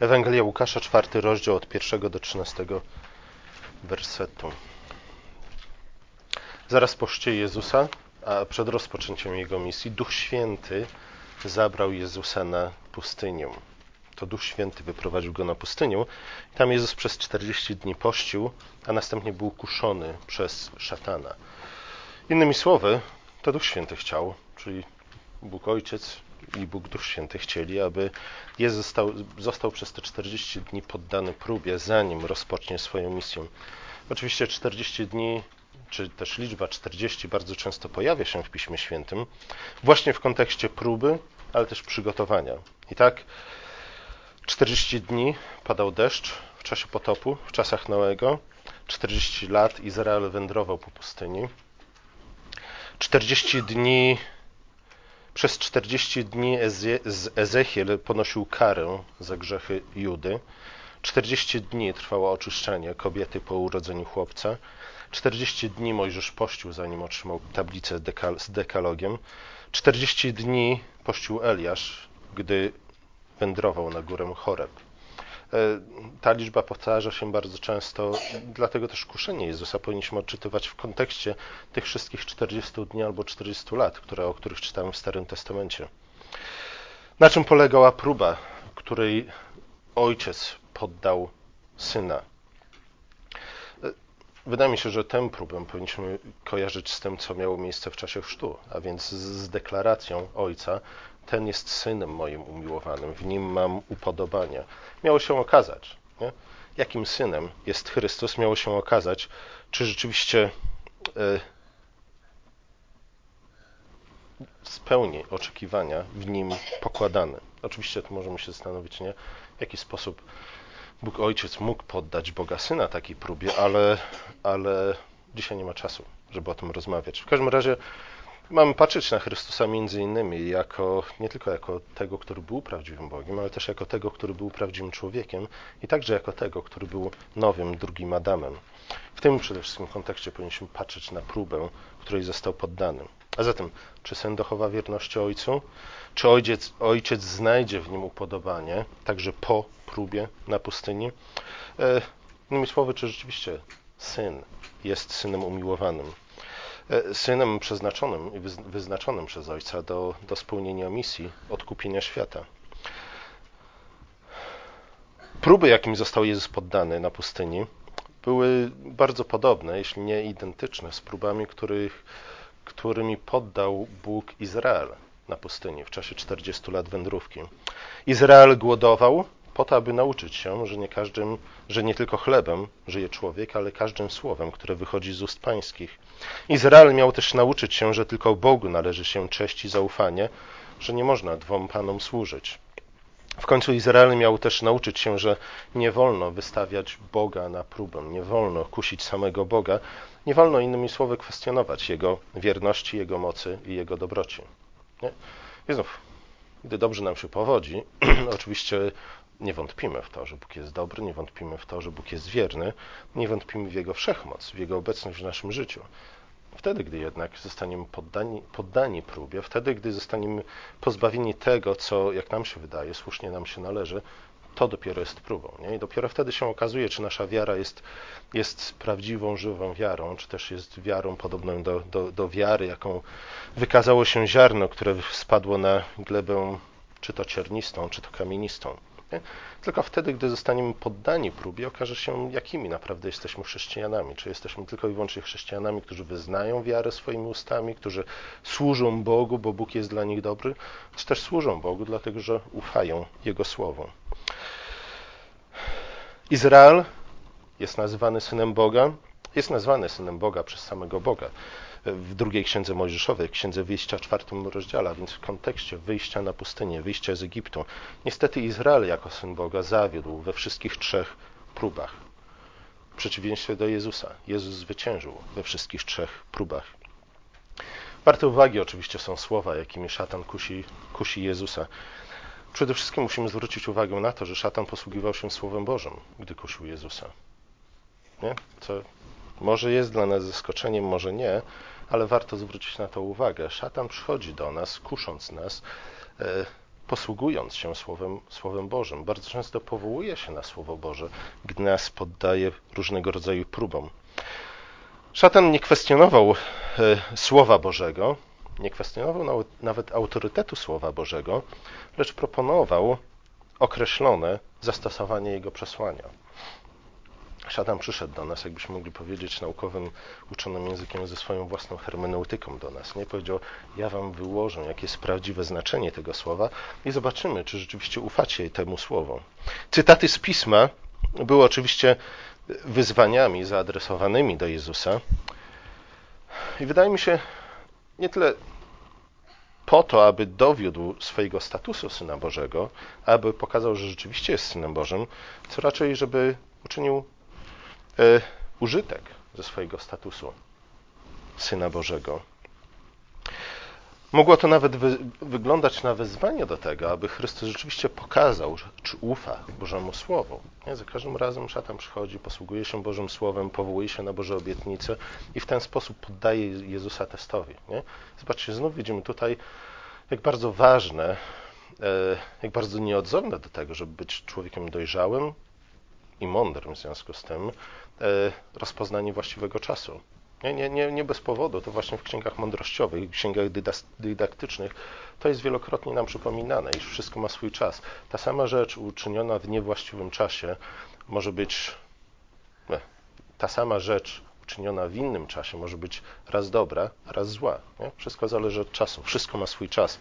Ewangelia Łukasza, czwarty rozdział od pierwszego do trzynastego wersetu. Zaraz po chrzcie Jezusa, a przed rozpoczęciem Jego misji, Duch Święty zabrał Jezusa na pustynię. To Duch Święty wyprowadził Go na pustynię. Tam Jezus przez 40 dni pościł, a następnie był kuszony przez szatana. Innymi słowy, to Duch Święty chciał, czyli Bóg Ojciec i Bóg Duch Święty chcieli, aby Jezus został, został przez te 40 dni poddany próbie, zanim rozpocznie swoją misję. Oczywiście 40 dni, czy też liczba 40 bardzo często pojawia się w Piśmie Świętym, właśnie w kontekście próby, ale też przygotowania. I tak 40 dni padał deszcz w czasie potopu, w czasach Noego. 40 lat Izrael wędrował po pustyni. 40 dni przez 40 dni Ezechiel ponosił karę za grzechy Judy. 40 dni trwało oczyszczenie kobiety po urodzeniu chłopca. 40 dni Mojżesz pościł, zanim otrzymał tablicę z dekalogiem. 40 dni pościł Eliasz, gdy wędrował na górę Choreb. E, ta liczba powtarza się bardzo często, dlatego też kuszenie Jezusa powinniśmy odczytywać w kontekście tych wszystkich 40 dni albo 40 lat, które, o których czytałem w Starym Testamencie. Na czym polegała próba, której ojciec poddał syna? Wydaje mi się, że tę próbę powinniśmy kojarzyć z tym, co miało miejsce w czasie chrztu, a więc z deklaracją ojca, ten jest synem moim umiłowanym, w nim mam upodobania. Miało się okazać, nie? jakim synem jest Chrystus, miało się okazać, czy rzeczywiście y, spełni oczekiwania w nim pokładane. Oczywiście tu możemy się zastanowić, nie? w jaki sposób Bóg Ojciec mógł poddać Boga Syna takiej próbie, ale, ale dzisiaj nie ma czasu, żeby o tym rozmawiać. W każdym razie Mamy patrzeć na Chrystusa między innymi jako, nie tylko jako tego, który był prawdziwym Bogiem, ale też jako tego, który był prawdziwym człowiekiem i także jako tego, który był nowym, drugim Adamem. W tym przede wszystkim kontekście powinniśmy patrzeć na próbę, której został poddany. A zatem, czy syn dochowa wierności ojcu? Czy ojciec, ojciec znajdzie w nim upodobanie, także po próbie na pustyni? E, innymi słowy, czy rzeczywiście syn jest synem umiłowanym? E, synem przeznaczonym i wyznaczonym przez Ojca do, do spełnienia misji odkupienia świata. Próby, jakim został Jezus poddany na pustyni, były bardzo podobne, jeśli nie identyczne, z próbami, których, którymi poddał Bóg Izrael na pustyni w czasie 40 lat wędrówki. Izrael głodował, po to, aby nauczyć się, że nie każdym, że nie tylko chlebem żyje człowiek, ale każdym słowem, które wychodzi z ust pańskich. Izrael miał też nauczyć się, że tylko Bogu należy się cześć i zaufanie, że nie można dwom panom służyć. W końcu Izrael miał też nauczyć się, że nie wolno wystawiać Boga na próbę, nie wolno kusić samego Boga, nie wolno innymi słowy kwestionować Jego wierności, Jego mocy i Jego dobroci. Nie? I znów, gdy dobrze nam się powodzi, oczywiście nie wątpimy w to, że Bóg jest dobry, nie wątpimy w to, że Bóg jest wierny, nie wątpimy w Jego wszechmoc, w Jego obecność w naszym życiu. Wtedy, gdy jednak zostaniemy poddani, poddani próbie, wtedy, gdy zostaniemy pozbawieni tego, co, jak nam się wydaje, słusznie nam się należy, to dopiero jest próbą. Nie? I dopiero wtedy się okazuje, czy nasza wiara jest, jest prawdziwą, żywą wiarą, czy też jest wiarą podobną do, do, do wiary, jaką wykazało się ziarno, które spadło na glebę, czy to ciernistą, czy to kamienistą. Tylko wtedy, gdy zostaniemy poddani próbie, okaże się, jakimi naprawdę jesteśmy chrześcijanami. Czy jesteśmy tylko i wyłącznie chrześcijanami, którzy wyznają wiarę swoimi ustami, którzy służą Bogu, bo Bóg jest dla nich dobry, czy też służą Bogu, dlatego że ufają Jego Słowu. Izrael jest nazywany synem Boga, jest nazwany synem Boga przez samego Boga w drugiej księdze Mojżeszowej, księdze wyjścia, czwartym rozdziale, więc w kontekście wyjścia na pustynię, wyjścia z Egiptu. Niestety Izrael jako syn Boga zawiódł we wszystkich trzech próbach. W przeciwieństwie do Jezusa. Jezus zwyciężył we wszystkich trzech próbach. Warte uwagi oczywiście są słowa, jakimi szatan kusi, kusi Jezusa. Przede wszystkim musimy zwrócić uwagę na to, że szatan posługiwał się Słowem Bożym, gdy kusił Jezusa. Nie? Co może jest dla nas zaskoczeniem, może nie, ale warto zwrócić na to uwagę. Szatan przychodzi do nas, kusząc nas, e, posługując się Słowem, Słowem Bożym. Bardzo często powołuje się na Słowo Boże, gdy nas poddaje różnego rodzaju próbom. Szatan nie kwestionował e, Słowa Bożego, nie kwestionował nawet autorytetu Słowa Bożego, lecz proponował określone zastosowanie jego przesłania. Szatan przyszedł do nas, jakbyśmy mogli powiedzieć, naukowym, uczonym językiem ze swoją własną hermeneutyką do nas. Nie powiedział, ja wam wyłożę, jakie jest prawdziwe znaczenie tego słowa i zobaczymy, czy rzeczywiście ufacie temu słowu. Cytaty z pisma były oczywiście wyzwaniami zaadresowanymi do Jezusa. I wydaje mi się, nie tyle po to, aby dowiódł swojego statusu Syna Bożego, aby pokazał, że rzeczywiście jest Synem Bożym, co raczej, żeby uczynił użytek ze swojego statusu Syna Bożego. Mogło to nawet wy, wyglądać na wezwanie do tego, aby Chrystus rzeczywiście pokazał, czy ufa Bożemu Słowu. Nie? Za każdym razem szatan przychodzi, posługuje się Bożym Słowem, powołuje się na Boże obietnice i w ten sposób poddaje Jezusa testowi. Nie? Zobaczcie, znów widzimy tutaj, jak bardzo ważne, e, jak bardzo nieodzowne do tego, żeby być człowiekiem dojrzałym i mądrym w związku z tym, e, rozpoznanie właściwego czasu. Nie, nie, nie, nie bez powodu, to właśnie w księgach mądrościowych, księgach dydaktycznych, to jest wielokrotnie nam przypominane, iż wszystko ma swój czas. Ta sama rzecz uczyniona w niewłaściwym czasie może być, nie, ta sama rzecz uczyniona w innym czasie może być raz dobra, raz zła. Nie? Wszystko zależy od czasu, wszystko ma swój czas.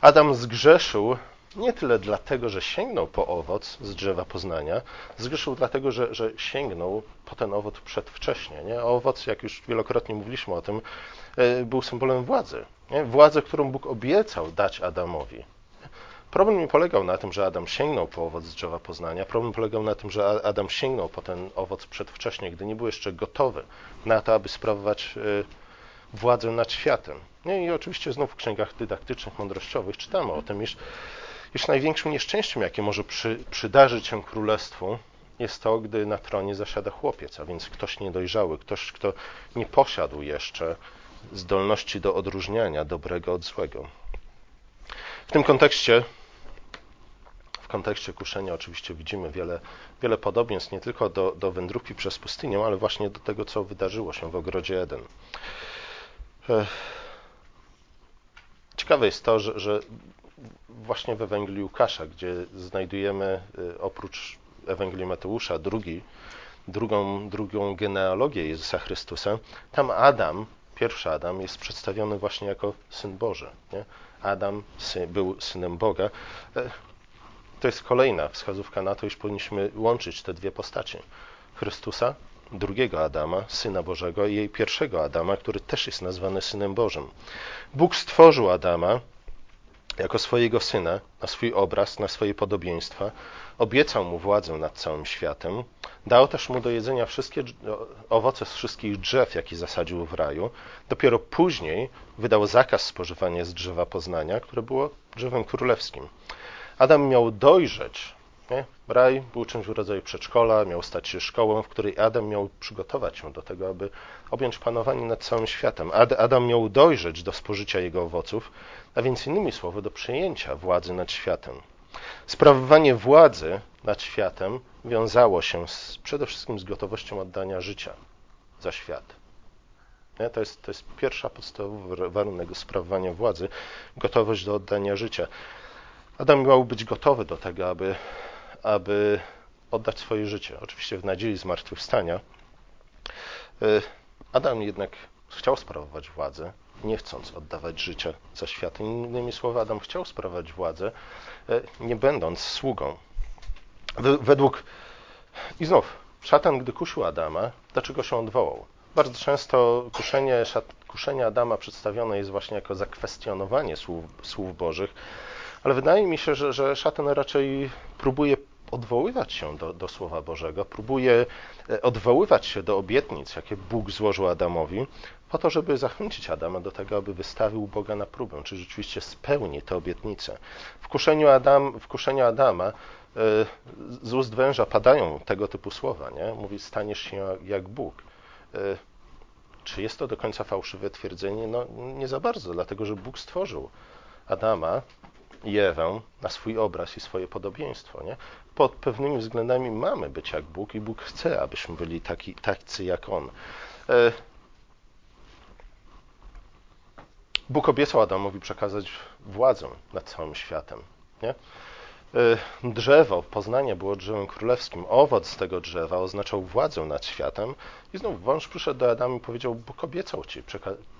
Adam zgrzeszył nie tyle dlatego, że sięgnął po owoc z drzewa poznania, zgrzeszył dlatego, że, że sięgnął po ten owoc przedwcześnie. Nie? Owoc, jak już wielokrotnie mówiliśmy o tym, e, był symbolem władzy. Nie? Władzy, którą Bóg obiecał dać Adamowi. Problem nie polegał na tym, że Adam sięgnął po owoc z drzewa poznania. Problem polegał na tym, że Adam sięgnął po ten owoc przedwcześnie, gdy nie był jeszcze gotowy na to, aby sprawować e, władzę nad światem. I oczywiście znów w księgach dydaktycznych, mądrościowych czytamy o tym, iż iż największym nieszczęściem, jakie może przy, przydarzyć się królestwu, jest to, gdy na tronie zasiada chłopiec, a więc ktoś niedojrzały, ktoś, kto nie posiadł jeszcze zdolności do odróżniania dobrego od złego. W tym kontekście, w kontekście kuszenia, oczywiście widzimy wiele, wiele podobieństw nie tylko do, do wędrówki przez pustynię, ale właśnie do tego, co wydarzyło się w ogrodzie Eden. Ciekawe jest to, że, że właśnie w Ewangelii Łukasza, gdzie znajdujemy y, oprócz Ewangelii Mateusza drugi, drugą, drugą genealogię Jezusa Chrystusa, tam Adam, pierwszy Adam, jest przedstawiony właśnie jako Syn Boży. Nie? Adam był Synem Boga. E, to jest kolejna wskazówka na to, iż powinniśmy łączyć te dwie postacie. Chrystusa, drugiego Adama, Syna Bożego i jej pierwszego Adama, który też jest nazwany Synem Bożym. Bóg stworzył Adama jako swojego syna, na swój obraz, na swoje podobieństwa, obiecał mu władzę nad całym światem, dał też mu do jedzenia wszystkie owoce z wszystkich drzew, jakie zasadził w raju. Dopiero później wydał zakaz spożywania z drzewa poznania, które było drzewem królewskim. Adam miał dojrzeć. Nie? Był czymś w rodzaju przedszkola, miał stać się szkołą, w której Adam miał przygotować się do tego, aby objąć panowanie nad całym światem. Adam miał dojrzeć do spożycia jego owoców, a więc innymi słowy do przejęcia władzy nad światem. Sprawowanie władzy nad światem wiązało się z, przede wszystkim z gotowością oddania życia za świat. Nie? To, jest, to jest pierwsza podstawowy warunek sprawowania władzy gotowość do oddania życia. Adam miał być gotowy do tego, aby, aby oddać swoje życie. Oczywiście w nadziei zmartwychwstania. Y, Adam jednak chciał sprawować władzę, nie chcąc oddawać życia za świat. Innymi słowy, Adam chciał sprawować władzę, e, nie będąc sługą. Według i znów, szatan, gdy kusił Adama, dlaczego się odwołał? Bardzo często kuszenie, kuszenie Adama przedstawione jest właśnie jako zakwestionowanie słów, słów Bożych, ale wydaje mi się, że, że szatan raczej próbuje odwoływać się do, do Słowa Bożego, próbuje e, odwoływać się do obietnic, jakie Bóg złożył Adamowi, po to, żeby zachęcić Adama do tego, aby wystawił Boga na próbę, czy rzeczywiście spełni te obietnice. W kuszeniu, Adam, w kuszeniu Adama e, z ust węża padają tego typu słowa. Nie? Mówi, staniesz się jak Bóg. E, czy jest to do końca fałszywe twierdzenie? No nie za bardzo, dlatego że Bóg stworzył Adama i na swój obraz i swoje podobieństwo. Nie? Pod pewnymi względami mamy być jak Bóg i Bóg chce, abyśmy byli taki, tacy jak On. E, Bóg obiecał Adamowi przekazać władzę nad całym światem. Nie? E, drzewo poznania było drzewem królewskim. Owoc z tego drzewa oznaczał władzę nad światem. I znów wąż przyszedł do Adama i powiedział: Bóg obiecał, ci,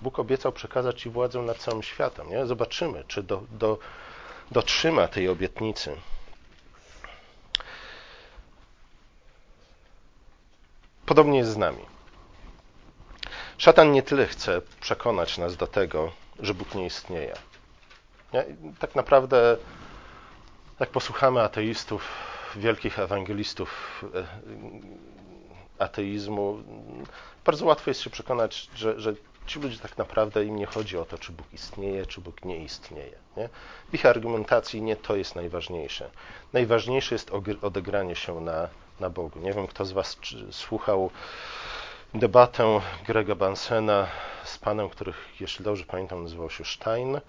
Bóg obiecał przekazać ci władzę nad całym światem. Nie? Zobaczymy, czy do, do, dotrzyma tej obietnicy. Podobnie jest z nami. Szatan nie tyle chce przekonać nas do tego, że Bóg nie istnieje. Nie? Tak naprawdę, jak posłuchamy ateistów, wielkich ewangelistów e, ateizmu, bardzo łatwo jest się przekonać, że, że ci ludzie tak naprawdę im nie chodzi o to, czy Bóg istnieje, czy Bóg nie istnieje. Nie? W ich argumentacji nie to jest najważniejsze. Najważniejsze jest odegranie się na, na Bogu. Nie wiem, kto z Was słuchał debatę Grega Bansena z panem, który, jeśli dobrze pamiętam, nazywał się Stein, e,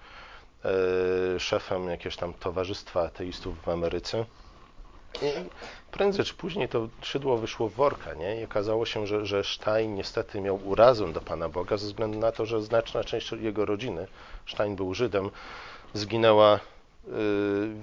szefem jakiegoś tam towarzystwa ateistów w Ameryce. Prędzej czy później to szydło wyszło w worka, nie? I okazało się, że, że Stein niestety miał urazę do Pana Boga ze względu na to, że znaczna część jego rodziny, Stein był Żydem, zginęła y,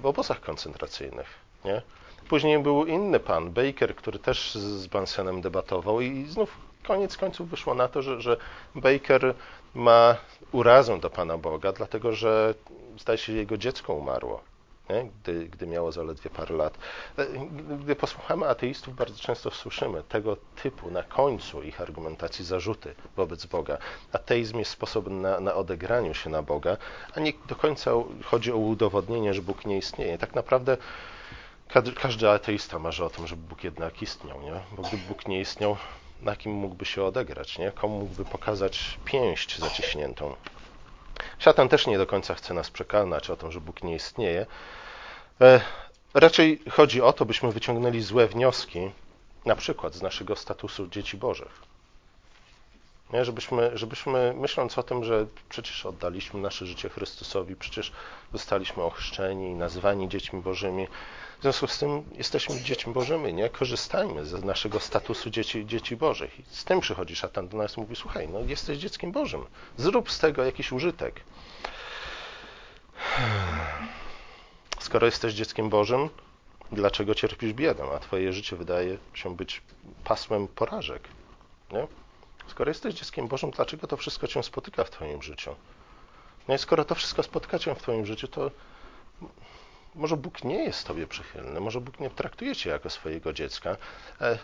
w obozach koncentracyjnych, nie? Później był inny pan, Baker, który też z Bansenem debatował i znów koniec końców wyszło na to, że, że Baker ma urazę do Pana Boga, dlatego że zdaje się, jego dziecko umarło. Nie? Gdy, gdy miało zaledwie parę lat. E, gdy posłuchamy ateistów, bardzo często słyszymy tego typu na końcu ich argumentacji zarzuty wobec Boga. Ateizm jest sposobem na, na odegraniu się na Boga, a nie do końca chodzi o udowodnienie, że Bóg nie istnieje. Tak naprawdę każdy, ateista marzy o tym, żeby Bóg jednak istniał, nie? bo gdyby Bóg nie istniał, na kim mógłby się odegrać, nie? komu mógłby pokazać pięść zaciśniętą. Szatan też nie do końca chce nas przekonać o tym, że Bóg nie istnieje. E, raczej chodzi o to, byśmy wyciągnęli złe wnioski, na przykład z naszego statusu dzieci Bożych. Nie? Żebyśmy, żebyśmy myśląc o tym, że przecież oddaliśmy nasze życie Chrystusowi, przecież zostaliśmy ochrzczeni i nazywani dziećmi Bożymi, w związku z tym jesteśmy dziećmi Bożymi, nie? Korzystajmy z naszego statusu dzieci, dzieci Bożych. I z tym przychodzi szatan do nas i mówi, słuchaj, no jesteś dzieckiem Bożym. Zrób z tego jakiś użytek. Skoro jesteś dzieckiem Bożym, dlaczego cierpisz biedę, a twoje życie wydaje się być pasmem porażek? Nie? Skoro jesteś dzieckiem Bożym, dlaczego to wszystko cię spotyka w twoim życiu? No i skoro to wszystko spotyka cię w twoim życiu, to może Bóg nie jest Tobie przychylny, może Bóg nie traktuje Cię jako swojego dziecka, e,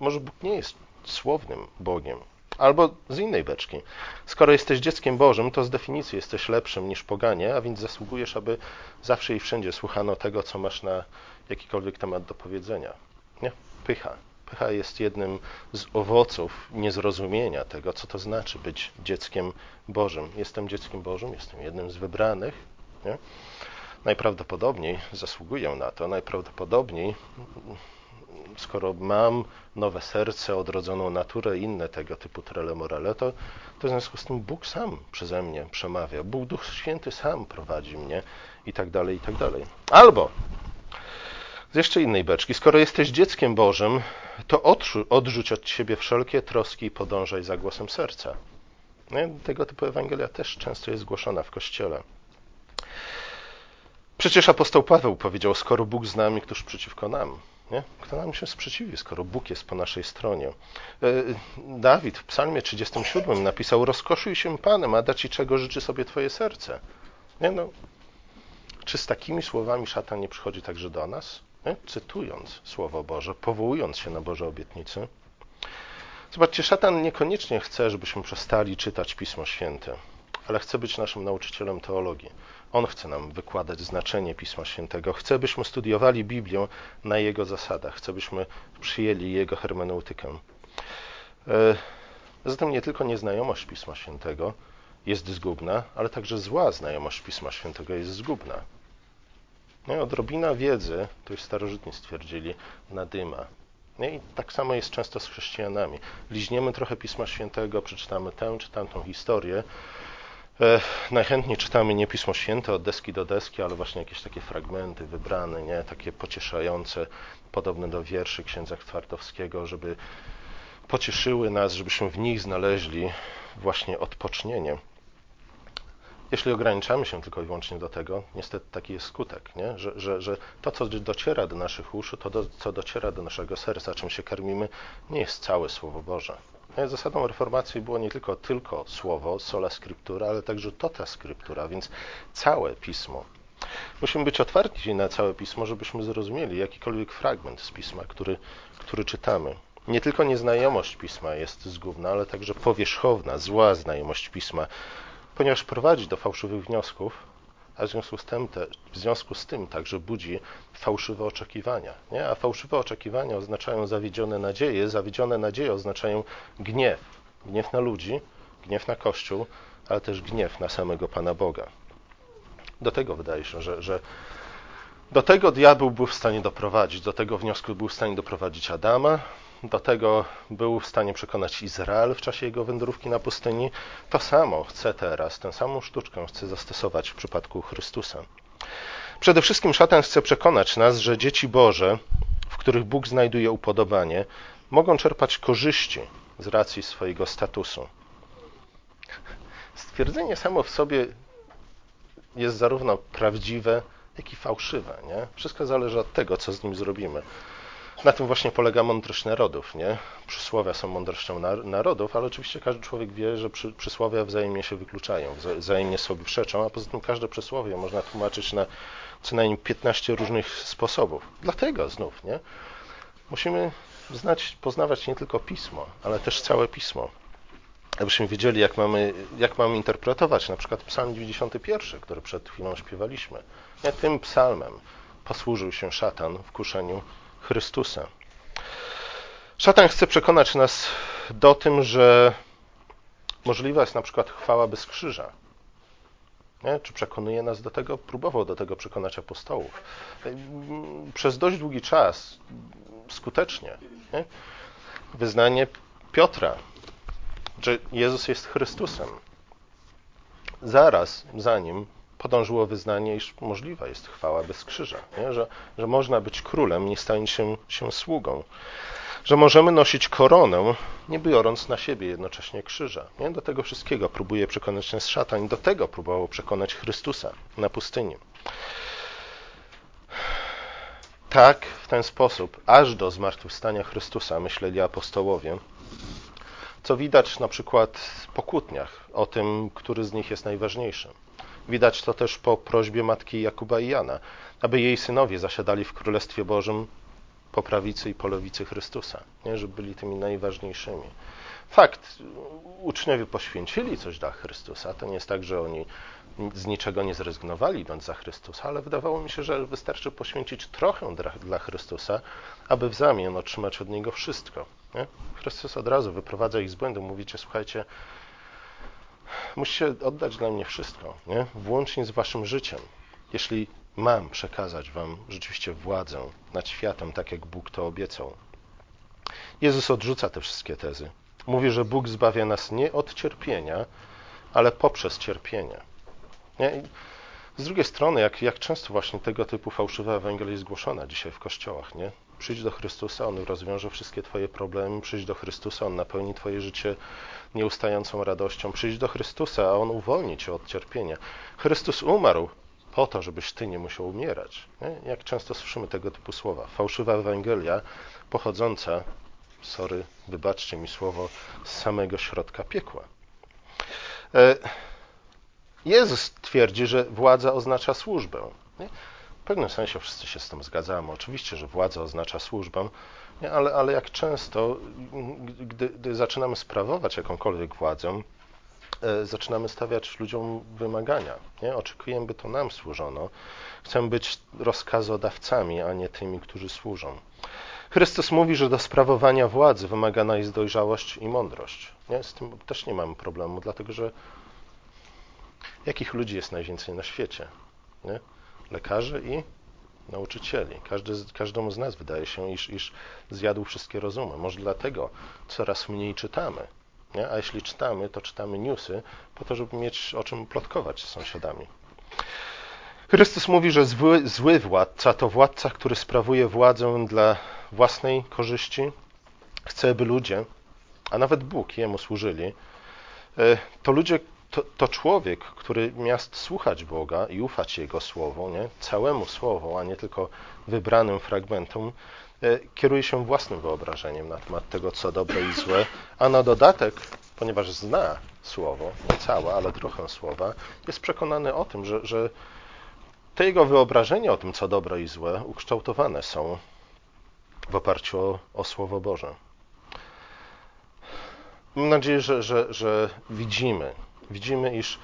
może Bóg nie jest słownym Bogiem. Albo z innej beczki. Skoro jesteś dzieckiem Bożym, to z definicji jesteś lepszym niż poganie, a więc zasługujesz, aby zawsze i wszędzie słuchano tego, co masz na jakikolwiek temat do powiedzenia. Nie? Pycha. Pycha jest jednym z owoców niezrozumienia tego, co to znaczy być dzieckiem Bożym. Jestem dzieckiem Bożym, jestem jednym z wybranych. Nie? najprawdopodobniej zasługuję na to, najprawdopodobniej skoro mam nowe serce, odrodzoną naturę i inne tego typu trele morale, to, to w związku z tym Bóg sam przeze mnie przemawia. Bóg Duch Święty sam prowadzi mnie i tak dalej, i tak dalej. Albo z jeszcze innej beczki, skoro jesteś dzieckiem Bożym, to odrzuć od siebie wszelkie troski i podążaj za głosem serca. No, tego typu Ewangelia też często jest głoszona w Kościele. Przecież apostoł Paweł powiedział, skoro Bóg z nami, któż przeciwko nam? Nie? Kto nam się sprzeciwi, skoro Bóg jest po naszej stronie? E, Dawid w psalmie 37 napisał, rozkoszuj się Panem, a da Ci czego życzy sobie Twoje serce. Nie? No, czy z takimi słowami szatan nie przychodzi także do nas? Nie? Cytując Słowo Boże, powołując się na Boże obietnice. Zobaczcie, szatan niekoniecznie chce, żebyśmy przestali czytać Pismo Święte, ale chce być naszym nauczycielem teologii. On chce nam wykładać znaczenie Pisma Świętego. Chce, byśmy studiowali Biblię na Jego zasadach. Chce, byśmy przyjęli Jego hermeneutykę. E, zatem nie tylko nieznajomość Pisma Świętego jest zgubna, ale także zła znajomość Pisma Świętego jest zgubna. No odrobina wiedzy, to już starożytni stwierdzili, nadyma. No I tak samo jest często z chrześcijanami. Liźniemy trochę Pisma Świętego, przeczytamy tę czy tamtą historię, najchętniej czytamy nie Pismo Święte od deski do deski, ale właśnie jakieś takie fragmenty wybrane, nie? takie pocieszające, podobne do wierszy księdza Twardowskiego, żeby pocieszyły nas, żebyśmy w nich znaleźli właśnie odpocznienie. Jeśli ograniczamy się tylko i wyłącznie do tego, niestety taki jest skutek, nie? Że, że, że to, co dociera do naszych uszu, to, do, co dociera do naszego serca, czym się karmimy, nie jest całe Słowo Boże. Zasadą reformacji było nie tylko tylko słowo, sola scriptura, ale także tota scriptura, więc całe pismo. Musimy być otwarci na całe pismo, żebyśmy zrozumieli jakikolwiek fragment z pisma, który, który czytamy. Nie tylko nieznajomość pisma jest zgubna, ale także powierzchowna, zła znajomość pisma, ponieważ prowadzi do fałszywych wniosków, a w związku z tym, te, w związku z tym także budzi fałszywe oczekiwania. Nie? A fałszywe oczekiwania oznaczają zawiedzione nadzieje, zawiedzione nadzieje oznaczają gniew. Gniew na ludzi, gniew na Kościół, ale też gniew na samego Pana Boga. Do tego wydaje się, że, że do tego diabeł był w stanie doprowadzić, do tego wniosku był w stanie doprowadzić Adama, do tego był w stanie przekonać Izrael w czasie jego wędrówki na pustyni. To samo chce teraz, tę samą sztuczkę chce zastosować w przypadku Chrystusa. Przede wszystkim szatan chce przekonać nas, że dzieci Boże, w których Bóg znajduje upodobanie, mogą czerpać korzyści z racji swojego statusu. Stwierdzenie samo w sobie jest zarówno prawdziwe, jak i fałszywe. Nie? Wszystko zależy od tego, co z nim zrobimy. Na tym właśnie polega mądrość narodów, nie? Przysłowia są mądrością narodów, ale oczywiście każdy człowiek wie, że przy, przysłowia wzajemnie się wykluczają, wzajemnie sobie przeczą, a poza tym każde przysłowie można tłumaczyć na co najmniej 15 różnych sposobów. Dlatego znów, nie? Musimy znać, poznawać nie tylko pismo, ale też całe pismo. Abyśmy wiedzieli, jak mamy, jak mamy interpretować na przykład psalm 91, który przed chwilą śpiewaliśmy. Nie tym psalmem posłużył się szatan w kuszeniu Chrystusa. Szatan chce przekonać nas do tym, że możliwa jest na przykład chwała bez krzyża. Nie? Czy przekonuje nas do tego? Próbował do tego przekonać apostołów. Przez dość długi czas, skutecznie, nie? wyznanie Piotra, że Jezus jest Chrystusem. Zaraz za nim podążyło wyznanie, iż możliwa jest chwała bez krzyża, nie? Że, że można być królem, nie stając się, się sługą, że możemy nosić koronę, nie biorąc na siebie jednocześnie krzyża. Nie? Do tego wszystkiego próbuje przekonać nas szatan, do tego próbował przekonać Chrystusa na pustyni. Tak, w ten sposób, aż do zmartwychwstania Chrystusa, myśleli apostołowie, co widać na przykład po kłótniach o tym, który z nich jest najważniejszy. Widać to też po prośbie matki Jakuba i Jana, aby jej synowie zasiadali w Królestwie Bożym po prawicy i po lewicy Chrystusa, nie? żeby byli tymi najważniejszymi. Fakt, uczniowie poświęcili coś dla Chrystusa. To nie jest tak, że oni z niczego nie zrezygnowali idąc za Chrystusa, ale wydawało mi się, że wystarczy poświęcić trochę dla Chrystusa, aby w zamian otrzymać od Niego wszystko. Nie? Chrystus od razu wyprowadza ich z błędu. Mówicie, słuchajcie, musicie oddać dla mnie wszystko, nie? włącznie z waszym życiem. Jeśli mam przekazać wam rzeczywiście władzę nad światem, tak jak Bóg to obiecał. Jezus odrzuca te wszystkie tezy. Mówi, że Bóg zbawia nas nie od cierpienia, ale poprzez cierpienie. Nie? Z drugiej strony, jak, jak często właśnie tego typu fałszywa Ewangelia jest głoszona dzisiaj w kościołach, nie? Przyjdź do Chrystusa, On rozwiąże wszystkie Twoje problemy. Przyjdź do Chrystusa, On napełni Twoje życie nieustającą radością. Przyjdź do Chrystusa, a On uwolni Cię od cierpienia. Chrystus umarł po to, żebyś Ty nie musiał umierać. Nie? Jak często słyszymy tego typu słowa. Fałszywa Ewangelia pochodząca, sorry, wybaczcie mi słowo, z samego środka piekła. E, Jezus twierdzi, że władza oznacza służbę. Nie? W pewnym sensie wszyscy się z tym zgadzamy. Oczywiście, że władza oznacza służbę, nie? Ale, ale jak często, gdy, gdy zaczynamy sprawować jakąkolwiek władzę, e, zaczynamy stawiać ludziom wymagania. Nie? Oczekujemy, by to nam służono. Chcemy być rozkazodawcami, a nie tymi, którzy służą. Chrystus mówi, że do sprawowania władzy wymagana jest dojrzałość i mądrość. Nie? Z tym też nie mamy problemu, dlatego że jakich ludzi jest najwięcej na świecie? Nie? lekarzy i nauczycieli. Każdy, każdemu z nas wydaje się, iż, iż zjadł wszystkie rozumy. Może dlatego coraz mniej czytamy. Nie? A jeśli czytamy, to czytamy newsy po to, żeby mieć o czym plotkować z sąsiadami. Chrystus mówi, że zły, zły władca to władca, który sprawuje władzę dla własnej korzyści, chce, by ludzie, a nawet Bóg jemu służyli. E, to ludzie, to, to, człowiek, który miast słuchać Boga i ufać Jego Słowu, nie? całemu Słowu, a nie tylko wybranym fragmentom, e, kieruje się własnym wyobrażeniem na temat tego, co dobre i złe, a na dodatek, ponieważ zna Słowo, nie całe, ale trochę Słowa, jest przekonany o tym, że, że te jego wyobrażenia o tym, co dobre i złe, ukształtowane są w oparciu o, o Słowo Boże. Mam nadzieję, że, że, że widzimy, widzimy, iż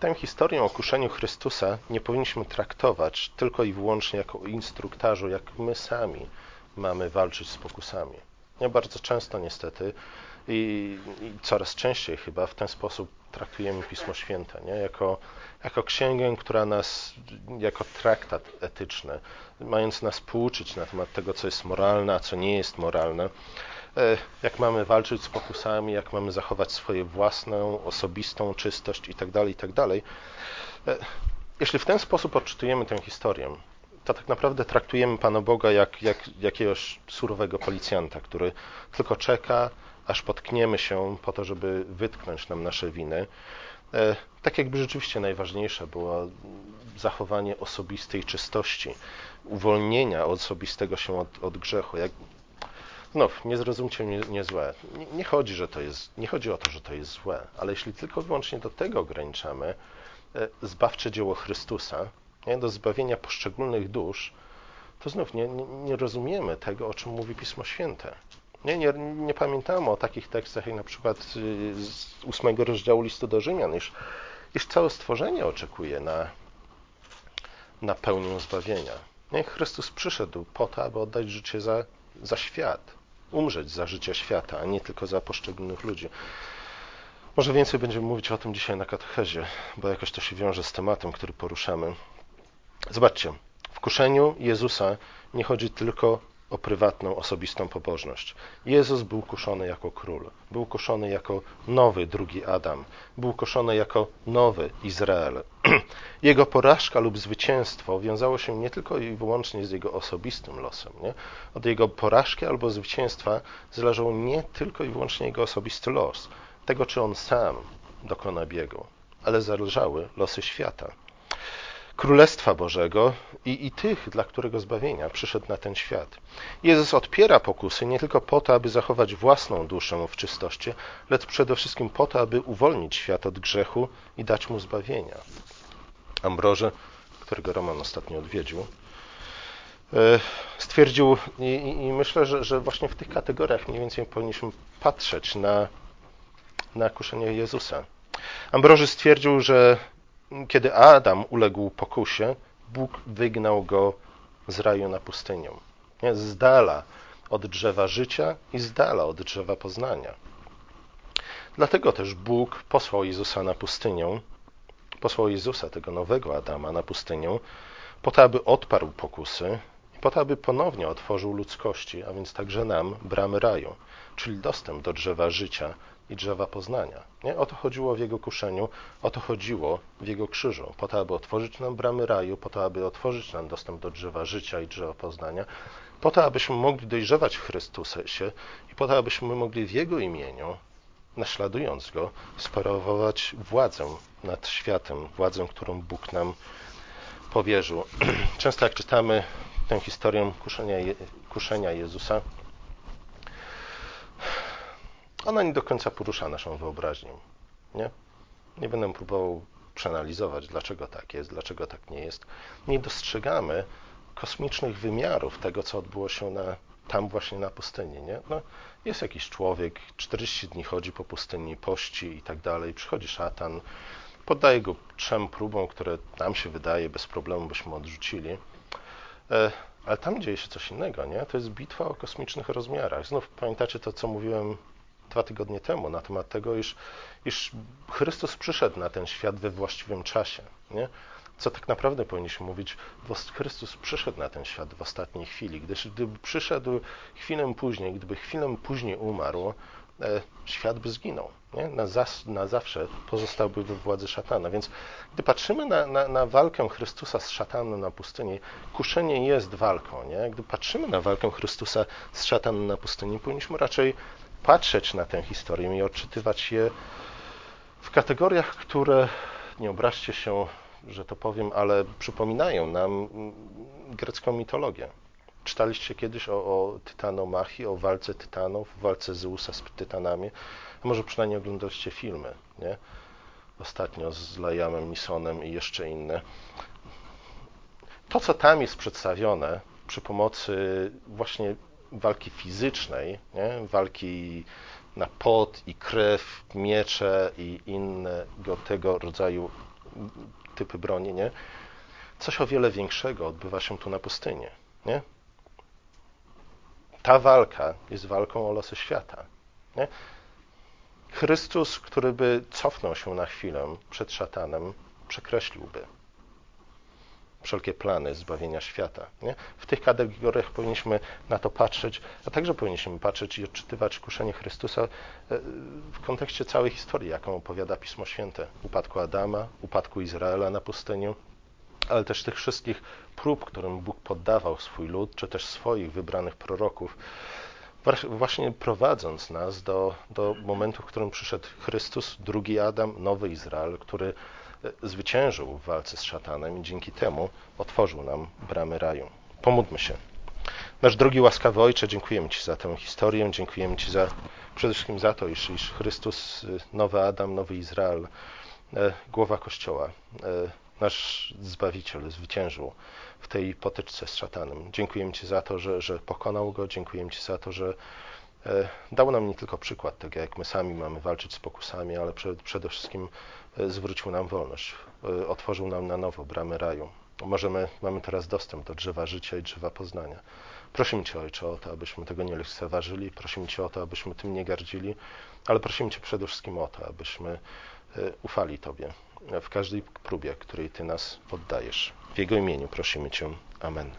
tę historię o kuszeniu Chrystusa nie powinniśmy traktować tylko i wyłącznie jako instruktażu, jak my sami mamy walczyć z pokusami. Ja bardzo często niestety i, i, coraz częściej chyba w ten sposób traktujemy Pismo Święte, nie? Jako, jako księgę, która nas, jako traktat etyczny, mając nas pouczyć na temat tego, co jest moralne, a co nie jest moralne, jak mamy walczyć z pokusami, jak mamy zachować swoją własną, osobistą czystość itd., tak itd. Tak e, jeśli w ten sposób odczytujemy tę historię, to tak naprawdę traktujemy Pana Boga jak, jak jakiegoś surowego policjanta, który tylko czeka, aż potkniemy się po to, żeby wytknąć nam nasze winy. E, tak jakby rzeczywiście najważniejsze było zachowanie osobistej czystości, uwolnienia osobistego się od, od grzechu. Jak, znów, nie zrozumcie mnie nie złe. Nie, nie, chodzi, że to jest, nie chodzi o to, że to jest złe, ale jeśli tylko wyłącznie do tego ograniczamy e, zbawcze dzieło Chrystusa, nie, do zbawienia poszczególnych dusz, to znów nie, nie, nie rozumiemy tego, o czym mówi Pismo Święte. Nie, nie, nie pamiętamy o takich tekstach jak na przykład z ósmego rozdziału listu do Rzymian, iż, iż całe stworzenie oczekuje na, na pełnię zbawienia. Nie? Chrystus przyszedł po to, aby oddać życie za, za świat, umrzeć za życie świata, a nie tylko za poszczególnych ludzi. Może więcej będziemy mówić o tym dzisiaj na katechezie, bo jakoś to się wiąże z tematem, który poruszamy. Zobaczcie, w kuszeniu Jezusa nie chodzi tylko o prywatną, osobistą pobożność. Jezus był kuszony jako król, był kuszony jako nowy drugi Adam, był kuszony jako nowy Izrael. Jego porażka lub zwycięstwo wiązało się nie tylko i wyłącznie z jego osobistym losem. Nie? Od jego porażki albo zwycięstwa zależał nie tylko i wyłącznie jego osobisty los, tego czy on sam dokona biegu, ale zależały losy świata. Królestwa Bożego i, i tych, dla którego zbawienia przyszedł na ten świat. Jezus odpiera pokusy nie tylko po to, aby zachować własną duszę w czystości, lecz przede wszystkim po to, aby uwolnić świat od grzechu i dać mu zbawienia. Ambroże, którego Roman ostatnio odwiedził, e, stwierdził, i, i myślę, że, że, właśnie w tych kategoriach mniej więcej powinniśmy patrzeć na, na kuszenie Jezusa. Ambroży stwierdził, że kiedy Adam uległ pokusie, Bóg wygnał go z raju na pustynię. Z dala od drzewa życia i z dala od drzewa poznania. Dlatego też Bóg posłał Jezusa na pustynię, posłał Jezusa, tego nowego Adama, na pustynię, po to, aby odparł pokusy i po to, aby ponownie otworzył ludzkości, a więc także nam, bramy raju, czyli dostęp do drzewa życia i drzewa poznania. Nie? O to chodziło w jego kuszeniu, o to chodziło w jego krzyżu. Po to, aby otworzyć nam bramy raju, po to, aby otworzyć nam dostęp do drzewa życia i drzewa poznania, po to, abyśmy mogli dojrzewać w Chrystusie i po to, abyśmy mogli w Jego imieniu, naśladując Go, sprawować władzę nad światem, władzę, którą Bóg nam powierzył. Często jak czytamy tę historię kuszenia, kuszenia Jezusa, ona nie do końca porusza naszą wyobraźnię. Nie? Nie będę próbował przeanalizować, dlaczego tak jest, dlaczego tak nie jest. Nie dostrzegamy kosmicznych wymiarów tego, co odbyło się na, tam właśnie na pustyni. Nie? No, jest jakiś człowiek, 40 dni chodzi po pustyni, pości i tak dalej, przychodzi szatan, poddaje go trzem próbom, które nam się wydaje bez problemu byśmy odrzucili. E, ale tam dzieje się coś innego, nie? To jest bitwa o kosmicznych rozmiarach. Znów pamiętacie to, co mówiłem dwa tygodnie temu na temat tego, iż, iż Chrystus przyszedł na ten świat we właściwym czasie. Nie? Co tak naprawdę powinniśmy mówić, Chrystus przyszedł na ten świat w ostatniej chwili. Gdyż gdyby przyszedł chwilę później, gdyby chwilę później umarł, e, świat by zginął. Nie? Na, zas, na zawsze pozostałby we władzy szatana. Więc gdy patrzymy na, na, na, walkę Chrystusa z szatanem na pustyni, kuszenie jest walką. Nie? Gdy patrzymy na walkę Chrystusa z szatanem na pustyni, powinniśmy raczej patrzeć na tę historię i odczytywać je w kategoriach, które, nie obraźcie się, że to powiem, ale przypominają nam grecką mitologię. Czytaliście kiedyś o, o Tytanomachii, o walce tytanów, walce Zeusa z tytanami? A może przynajmniej oglądaliście filmy, nie? Ostatnio z Liamem Nisonem i jeszcze inne. To, co tam jest przedstawione przy pomocy właśnie walki fizycznej, nie? walki na pot i krew, miecze i innego tego rodzaju typy broni, nie? Coś o wiele większego odbywa się tu na pustyni, nie? Ta walka jest walką o losy świata. Nie? Chrystus, który by cofnął się na chwilę przed szatanem, przekreśliłby wszelkie plany zbawienia świata. Nie? W tych kategoriach powinniśmy na to patrzeć, a także powinniśmy patrzeć i odczytywać kuszenie Chrystusa e, w kontekście całej historii, jaką opowiada Pismo Święte. Upadku Adama, upadku Izraela na pustyniu, ale też tych wszystkich prób, którym Bóg poddawał swój lud, czy też swoich wybranych proroków, właśnie prowadząc nas do, do momentu, w którym przyszedł Chrystus, drugi Adam, nowy Izrael, który e, zwyciężył w walce z szatanem i dzięki temu otworzył nam bramy raju. Pomódlmy się. Nasz drogi łaskawy Ojcze, dziękujemy Ci za tę historię, dziękujemy Ci za, przede wszystkim za to, iż, iż Chrystus, e, nowy Adam, nowy Izrael, e, głowa Kościoła, nasz Zbawiciel zwyciężył w tej potyczce z szatanem. Dziękujemy Ci za to, że, że pokonał go, dziękujemy Ci za to, że e, dał nam nie tylko przykład tego, jak my sami mamy walczyć z pokusami, ale przed, przede wszystkim e, zwrócił nam wolność, e, otworzył nam na nowo bramy raju. Możemy, mamy teraz dostęp do drzewa życia i drzewa poznania. Prosimy Cię, Ojcze, o to, abyśmy tego nie lekceważyli, prosimy Cię o to, abyśmy tym nie gardzili, ale prosimy Cię przede wszystkim o to, abyśmy ufali Tobie, w każdej próbie, której Ty nas poddajesz. W Jego imieniu prosimy Cię. Amen.